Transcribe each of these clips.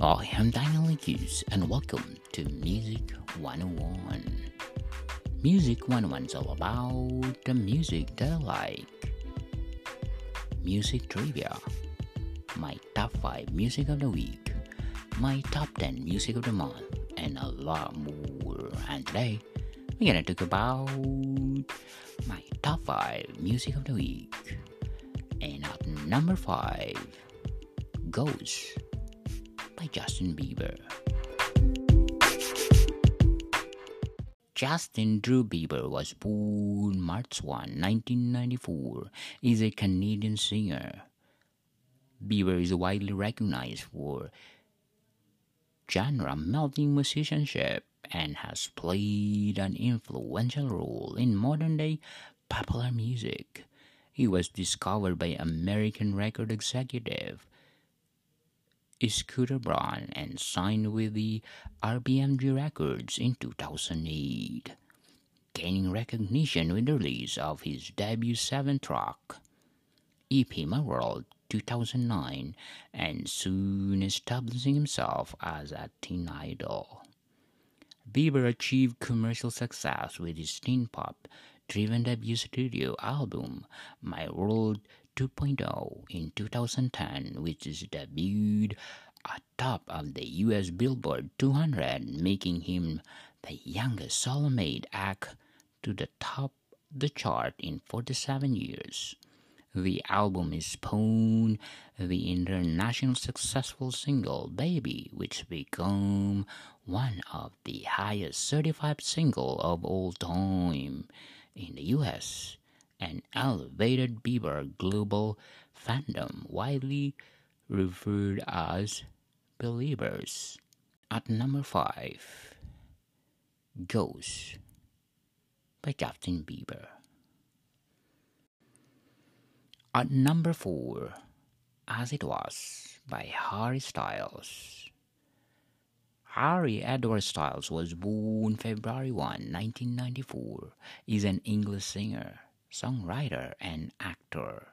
I am Daniel Hughes and welcome to Music 101. Music 101 is all about the music that I like. Music trivia, my top 5 music of the week, my top 10 music of the month, and a lot more. And today, we're gonna talk about my top 5 music of the week. And at number 5 goes by Justin Bieber. Justin Drew Bieber was born March 1, 1994, is a Canadian singer. Bieber is widely recognized for genre melting musicianship and has played an influential role in modern day popular music. He was discovered by American record executive Scooter Braun and signed with the RBMG Records in 2008, gaining recognition with the release of his debut seven track EP My World 2009 and soon establishing himself as a teen idol. Bieber achieved commercial success with his teen pop driven debut studio album My World 2.0 in 2010, which is debuted atop of the US Billboard 200, making him the youngest solo made act to the top the chart in 47 years. The album is spawned the international successful single Baby, which became one of the highest certified single of all time in the US and elevated Bieber global fandom, widely referred as believers. At number 5 Ghost by Justin Bieber. At number 4 As It Was by Harry Styles. Harry Edward Styles was born February 1, 1994, is an English singer songwriter, and actor.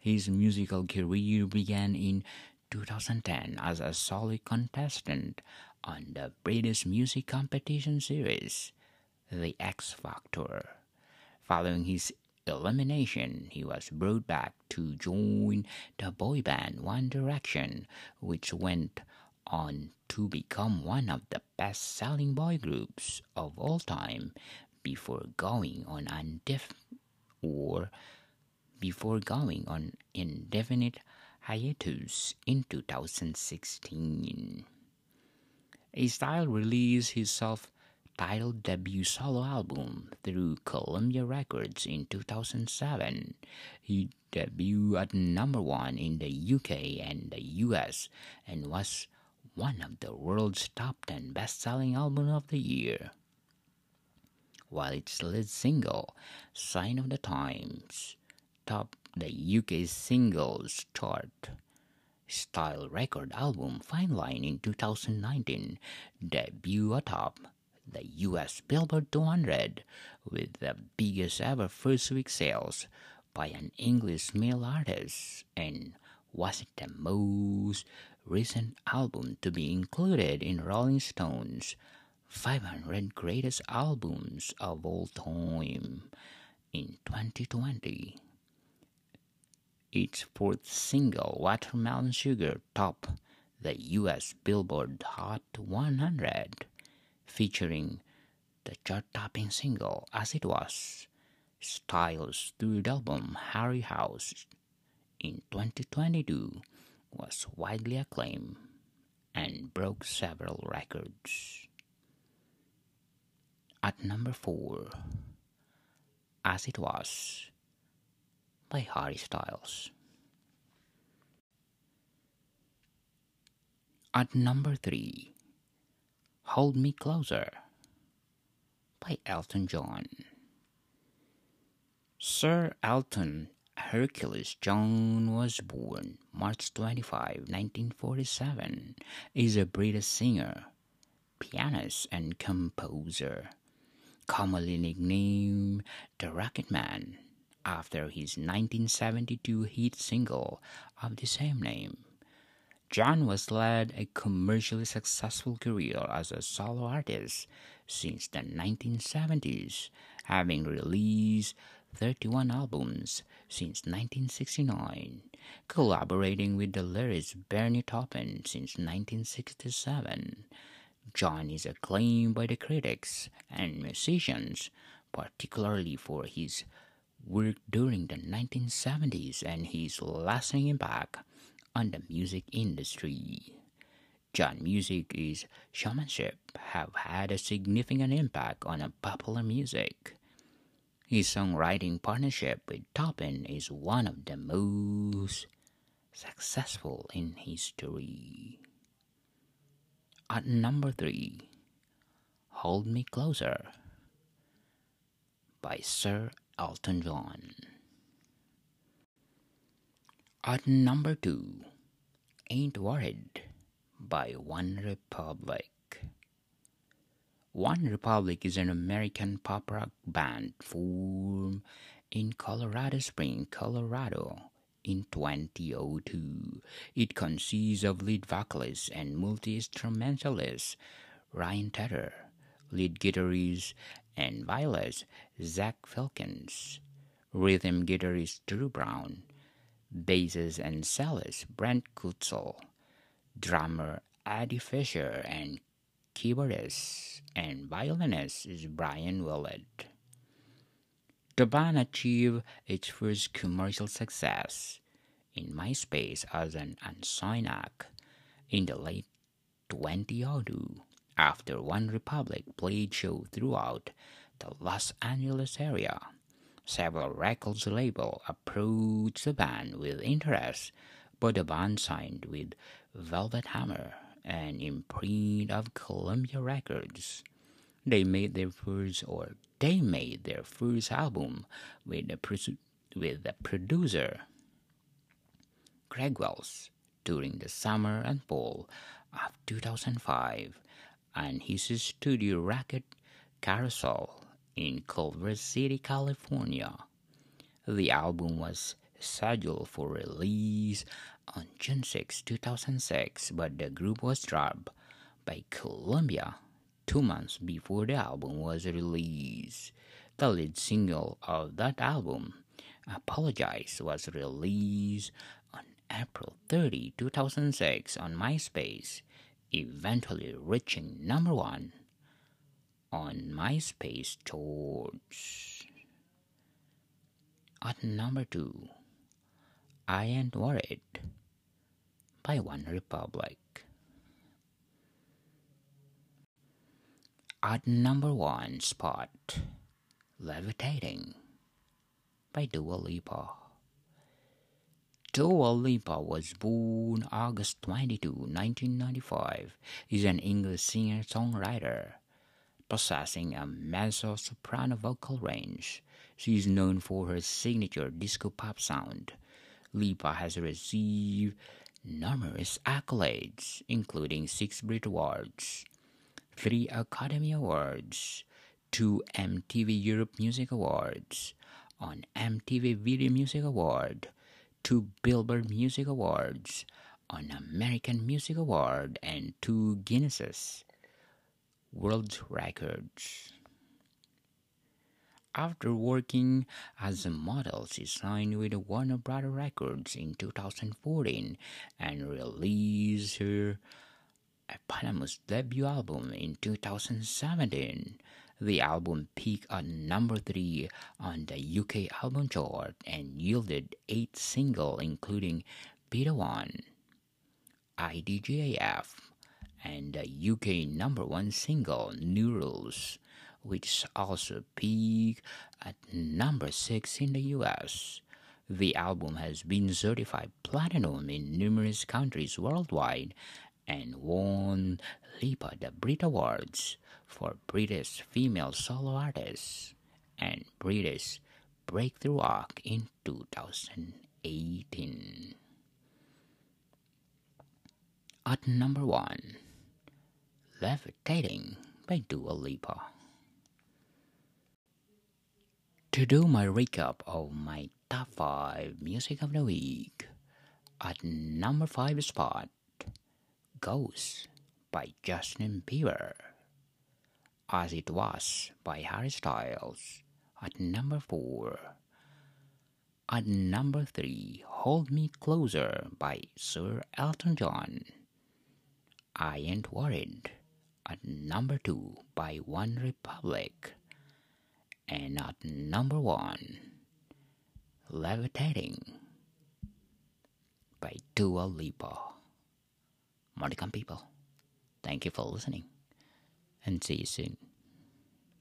His musical career began in 2010 as a solo contestant on the British music competition series, The X Factor. Following his elimination, he was brought back to join the boy band One Direction, which went on to become one of the best selling boy groups of all time before going on undef- or before going on indefinite hiatus in 2016. A Style released his self titled debut solo album through Columbia Records in 2007. He debuted at number one in the UK and the US and was one of the world's top 10 best selling albums of the year while its lead single, Sign of the Times, topped the UK singles chart. Style record album Fine Line in 2019 debut atop the US Billboard 200 with the biggest ever first week sales by an English male artist. And was it the most recent album to be included in Rolling Stone's 500 Greatest Albums of All Time in 2020. Its fourth single, Watermelon Sugar, topped the US Billboard Hot 100, featuring the chart topping single As It Was, Styles' third album, Harry House, in 2022 was widely acclaimed and broke several records. At number 4, As It Was by Harry Styles. At number 3, Hold Me Closer by Elton John. Sir Elton Hercules John was born March 25, 1947, is a British singer, pianist, and composer commonly nicknamed the Rocket Man after his 1972 hit single of the same name. John was led a commercially successful career as a solo artist since the 1970s, having released 31 albums since 1969, collaborating with the lyricist Bernie Taupin since 1967. John is acclaimed by the critics and musicians, particularly for his work during the 1970s and his lasting impact on the music industry. John music is showmanship have had a significant impact on popular music. His songwriting partnership with Taupin is one of the most successful in history. At number three, Hold Me Closer by Sir Elton John. At number two, Ain't Worried by One Republic. One Republic is an American pop rock band formed in Colorado Springs, Colorado in 2002. It consists of lead vocalist and multi instrumentalist Ryan Tedder, lead guitarist and violinist Zach Filkins, rhythm guitarist Drew Brown, bassist and cellist Brent Kutzle, drummer Eddie Fisher, and keyboardist and violinist is Brian Willett. The band achieved its first commercial success in MySpace as an unsigned act in the late 2002 after One Republic played shows throughout the Los Angeles area. Several records labels approached the band with interest, but the band signed with Velvet Hammer, an imprint of Columbia Records. They made their first or they made their first album with the, with the producer Greg Wells during the summer and fall of 2005 and his studio Rocket Carousel in Culver City, California. The album was scheduled for release on June 6, 2006, but the group was dropped by Columbia two months before the album was released. The lead single of that album, Apologize, was released on April 30, 2006 on MySpace, eventually reaching number one on MySpace charts. At number two, I Ain't Worried by One Republic. At number one spot, Levitating by Dua Lipa. Dua Lipa was born August 22, 1995, is an English singer-songwriter possessing a mezzo-soprano vocal range. She is known for her signature disco pop sound. Lipa has received numerous accolades, including six Brit Awards, three Academy Awards, two MTV Europe Music Awards, an MTV Video Music Award, two Billboard Music Awards, an American Music Award, and two Guinnesses World Records. After working as a model, she signed with Warner Brother Records in 2014 and released her eponymous debut album in 2017. The album peaked at number 3 on the UK album chart and yielded 8 singles including Be the One, IDGAF, and the UK number 1 single New Rules, which also peaked at number 6 in the US. The album has been certified platinum in numerous countries worldwide and won Lipa the Brit Awards for British Female Solo Artist and British Breakthrough Act in 2018. At number one, Levitating by Dua Lipa. To do my recap of my top 5 music of the week, at number 5 spot, Ghost by Justin Bieber. As It Was by Harry Styles at number 4. At number 3, Hold Me Closer by Sir Elton John. I Ain't Worried at number 2 by One Republic. And at number 1, Levitating by Dua Lipa. Monicam people, thank you for listening and see you soon.